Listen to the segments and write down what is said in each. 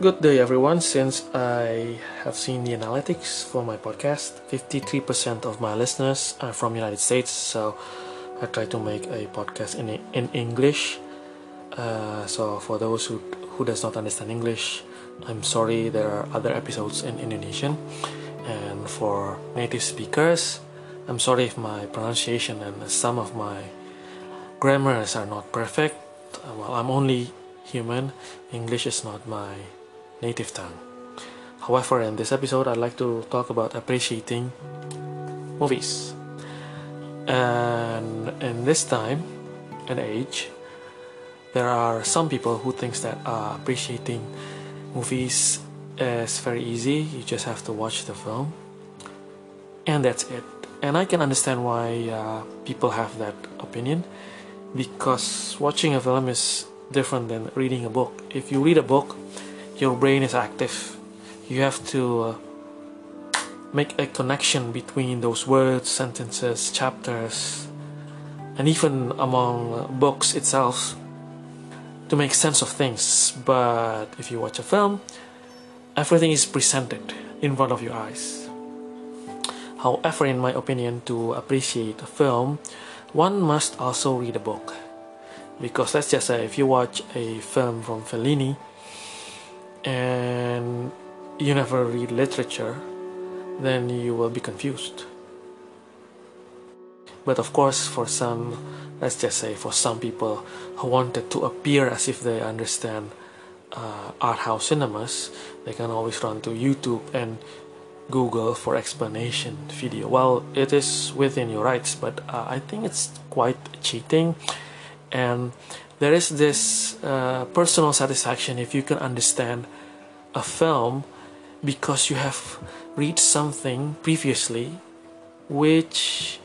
Good day, everyone. Since I have seen the analytics for my podcast, 53% of my listeners are from United States, so I try to make a podcast in in English. Uh, so for those who who does not understand English, I'm sorry. There are other episodes in Indonesian, and for native speakers, I'm sorry if my pronunciation and some of my grammars are not perfect. Well, I'm only human. English is not my native tongue. However, in this episode, I'd like to talk about appreciating movies. And in this time and age, there are some people who thinks that uh, appreciating movies is very easy. You just have to watch the film, and that's it. And I can understand why uh, people have that opinion, because watching a film is different than reading a book. If you read a book, your brain is active. You have to uh, make a connection between those words, sentences, chapters, and even among books itself to make sense of things. But if you watch a film, everything is presented in front of your eyes. However, in my opinion, to appreciate a film, one must also read a book. Because let's just say if you watch a film from Fellini and you never read literature, then you will be confused. But of course, for some, let's just say, for some people who wanted to appear as if they understand uh, art house cinemas, they can always run to YouTube and Google for explanation video. Well, it is within your rights, but uh, I think it's quite cheating, and there is this uh, personal satisfaction if you can understand a film because you have read something previously which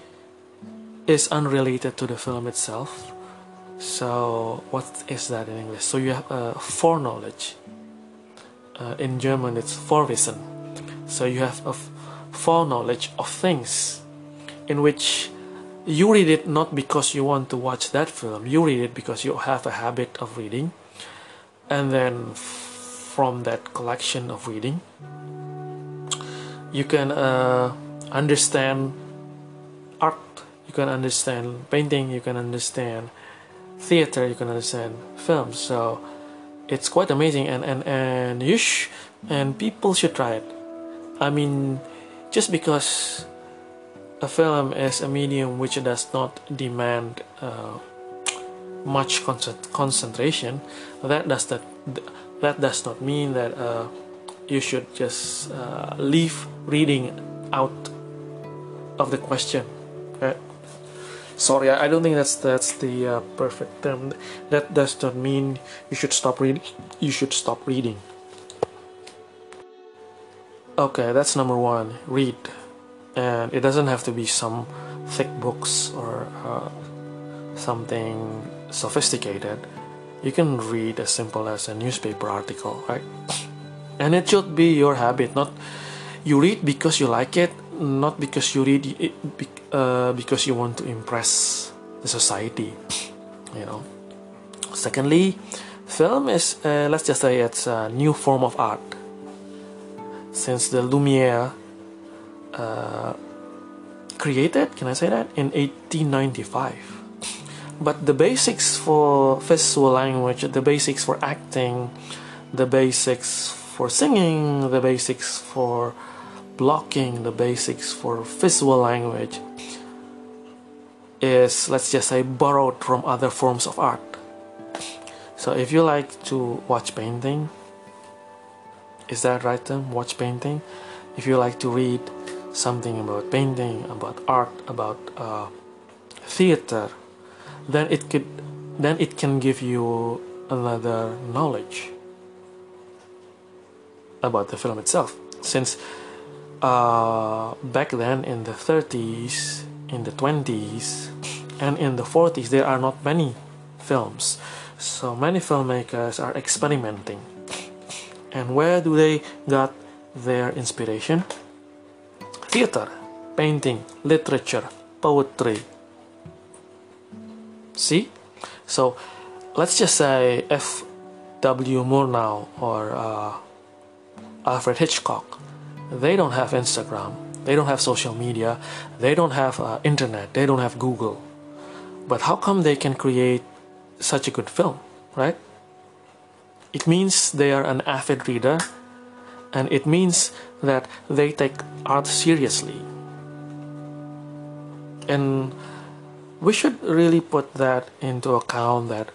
is unrelated to the film itself. So, what is that in English? So, you have uh, foreknowledge. Uh, in German, it's Vorwissen. So, you have a foreknowledge of things in which you read it not because you want to watch that film, you read it because you have a habit of reading, and then from that collection of reading, you can uh, understand art, you can understand painting, you can understand theater, you can understand film. So it's quite amazing, and and and you and people should try it. I mean, just because a film is a medium which does not demand uh, much concentration, that does that that does not mean that uh, you should just uh, leave reading out of the question. Sorry, I don't think that's that's the uh, perfect term. That does not mean you should stop reading. You should stop reading. Okay, that's number one. Read, and it doesn't have to be some thick books or uh, something sophisticated. You can read as simple as a newspaper article, right? And it should be your habit, not you read because you like it, not because you read it uh, because you want to impress the society, you know. Secondly, film is uh, let's just say it's a new form of art. Since the Lumiere uh, created, can I say that in 1895? But the basics for visual language, the basics for acting, the basics for singing, the basics for blocking, the basics for visual language is, let's just say, borrowed from other forms of art. So if you like to watch painting, is that right term? Watch painting. If you like to read something about painting, about art, about uh, theater, then it could, then it can give you another knowledge about the film itself. Since uh, back then in the 30s, in the 20s, and in the 40s, there are not many films. So many filmmakers are experimenting. And where do they got their inspiration? Theater, painting, literature, poetry. See? So let's just say F.W. Murnau or uh, Alfred Hitchcock. They don't have Instagram, they don't have social media, they don't have uh, internet, they don't have Google. But how come they can create such a good film, right? It means they are an avid reader and it means that they take art seriously. And we should really put that into account that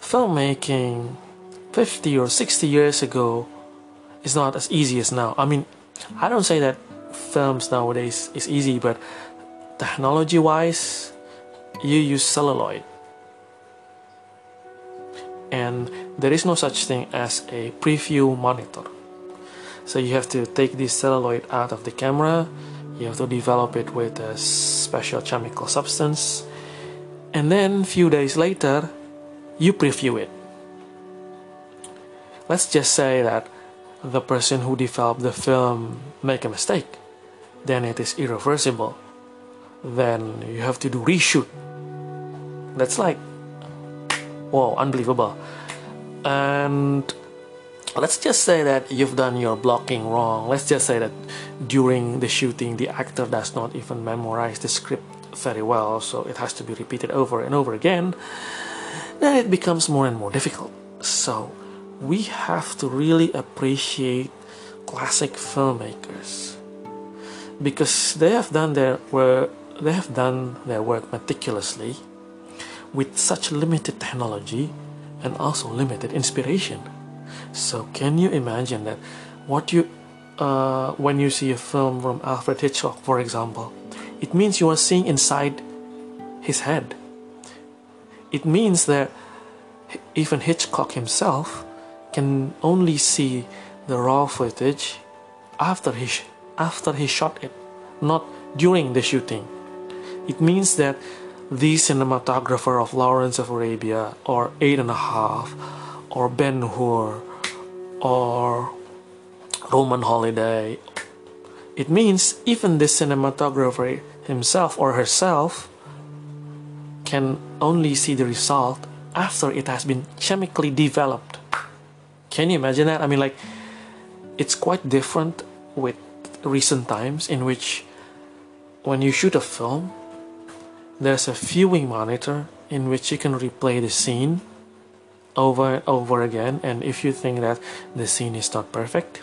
filmmaking 50 or 60 years ago is not as easy as now. I mean, I don't say that films nowadays is easy, but technology wise, you use celluloid. And there is no such thing as a preview monitor. So you have to take this celluloid out of the camera, you have to develop it with a special chemical substance, and then a few days later, you preview it. Let's just say that the person who developed the film make a mistake, then it is irreversible. Then you have to do reshoot. That's like, whoa, unbelievable. And let's just say that you've done your blocking wrong. Let's just say that during the shooting, the actor does not even memorize the script very well, so it has to be repeated over and over again. Then it becomes more and more difficult. So we have to really appreciate classic filmmakers because they have done their work they have done their work meticulously with such limited technology and also limited inspiration so can you imagine that what you uh, when you see a film from Alfred Hitchcock for example it means you are seeing inside his head it means that even Hitchcock himself can only see the raw footage after he after he shot it, not during the shooting. It means that the cinematographer of Lawrence of Arabia or Eight and a Half or Ben Hur or Roman Holiday, it means even the cinematographer himself or herself can only see the result after it has been chemically developed. Can you imagine that? I mean, like, it's quite different with recent times in which when you shoot a film, there's a viewing monitor in which you can replay the scene over and over again. And if you think that the scene is not perfect,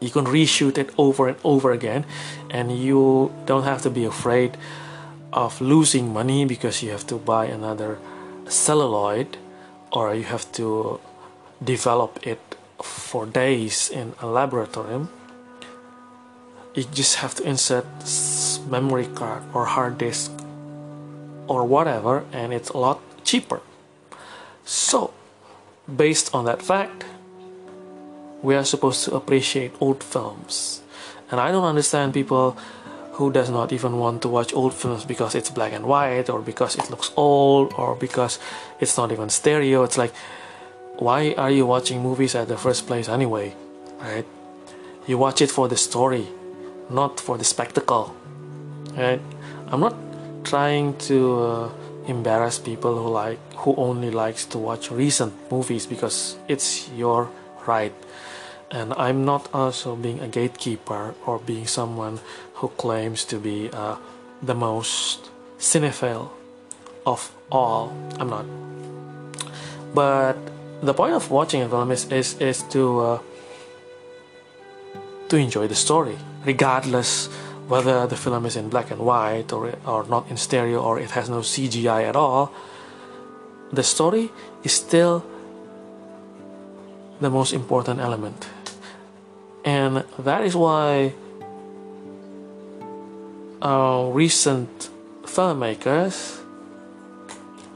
you can reshoot it over and over again, and you don't have to be afraid of losing money because you have to buy another celluloid or you have to develop it for days in a laboratory you just have to insert memory card or hard disk or whatever and it's a lot cheaper so based on that fact we are supposed to appreciate old films. And i don't understand people who does not even want to watch old films because it's black and white or because it looks old or because it's not even stereo. It's like why are you watching movies at the first place anyway right? You watch it for the story not for the spectacle right? I'm not trying to uh, embarrass people who like who only likes to watch recent movies because it's your right. And i'm not also being a gatekeeper or being someone who claims to be uh, the most cinephile of all. I'm not. But the point of watching a film is is, is to uh, to enjoy the story, regardless whether the film is in black and white or or not in stereo or it has no CGI at all. The story is still the most important element, and that is why uh, recent filmmakers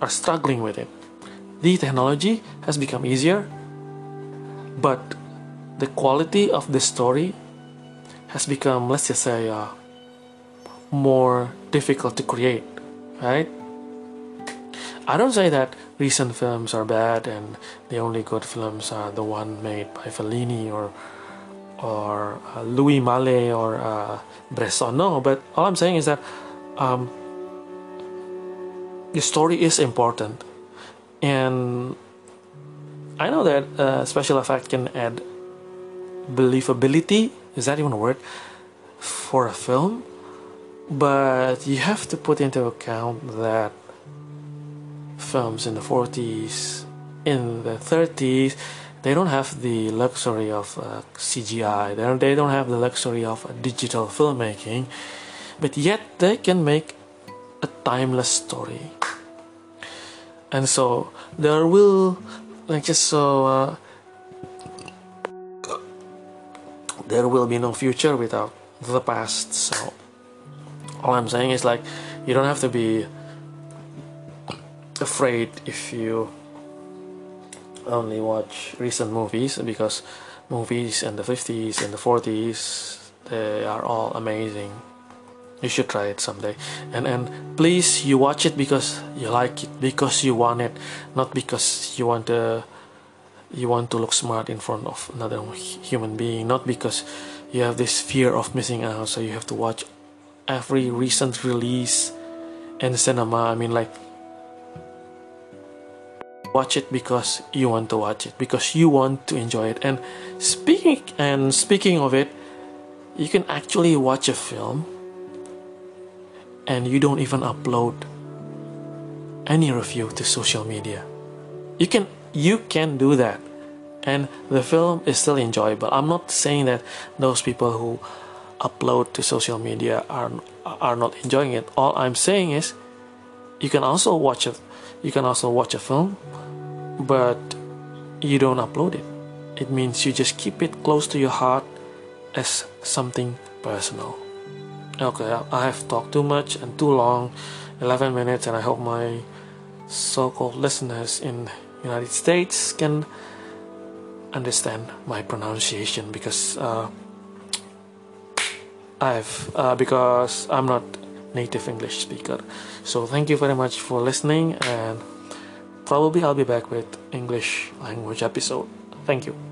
are struggling with it the technology has become easier, but the quality of the story has become, let's just say, uh, more difficult to create, right? I don't say that recent films are bad and the only good films are the one made by Fellini or or uh, Louis Malle or uh, Bresson. No, but all I'm saying is that um, the story is important and I know that uh, special effect can add believability is that even a word for a film but you have to put into account that films in the 40s in the 30s they don't have the luxury of uh, CGI they don't, they don't have the luxury of uh, digital filmmaking. But yet they can make a timeless story. And so there will like just so uh, there will be no future without the past so all i'm saying is like you don't have to be afraid if you only watch recent movies because movies in the 50s and the 40s they are all amazing. You should try it someday. And and please you watch it because you like it because you want it not because you want to you want to look smart in front of another human being not because you have this fear of missing out so you have to watch every recent release in cinema. I mean like watch it because you want to watch it because you want to enjoy it. And speaking and speaking of it you can actually watch a film and you don't even upload any review to social media. You can you can do that. And the film is still enjoyable. I'm not saying that those people who upload to social media are are not enjoying it. All i'm saying is you can also watch it you can also watch a film but you don't upload it. It means you just keep it close to your heart as something personal. Okay i have talked too much and too long 11 minutes and i hope my so-called listeners in united states can understand my pronunciation because uh, I've uh, because I'm not native English speaker. So thank you very much for listening and probably I'll be back with English language episode. Thank you.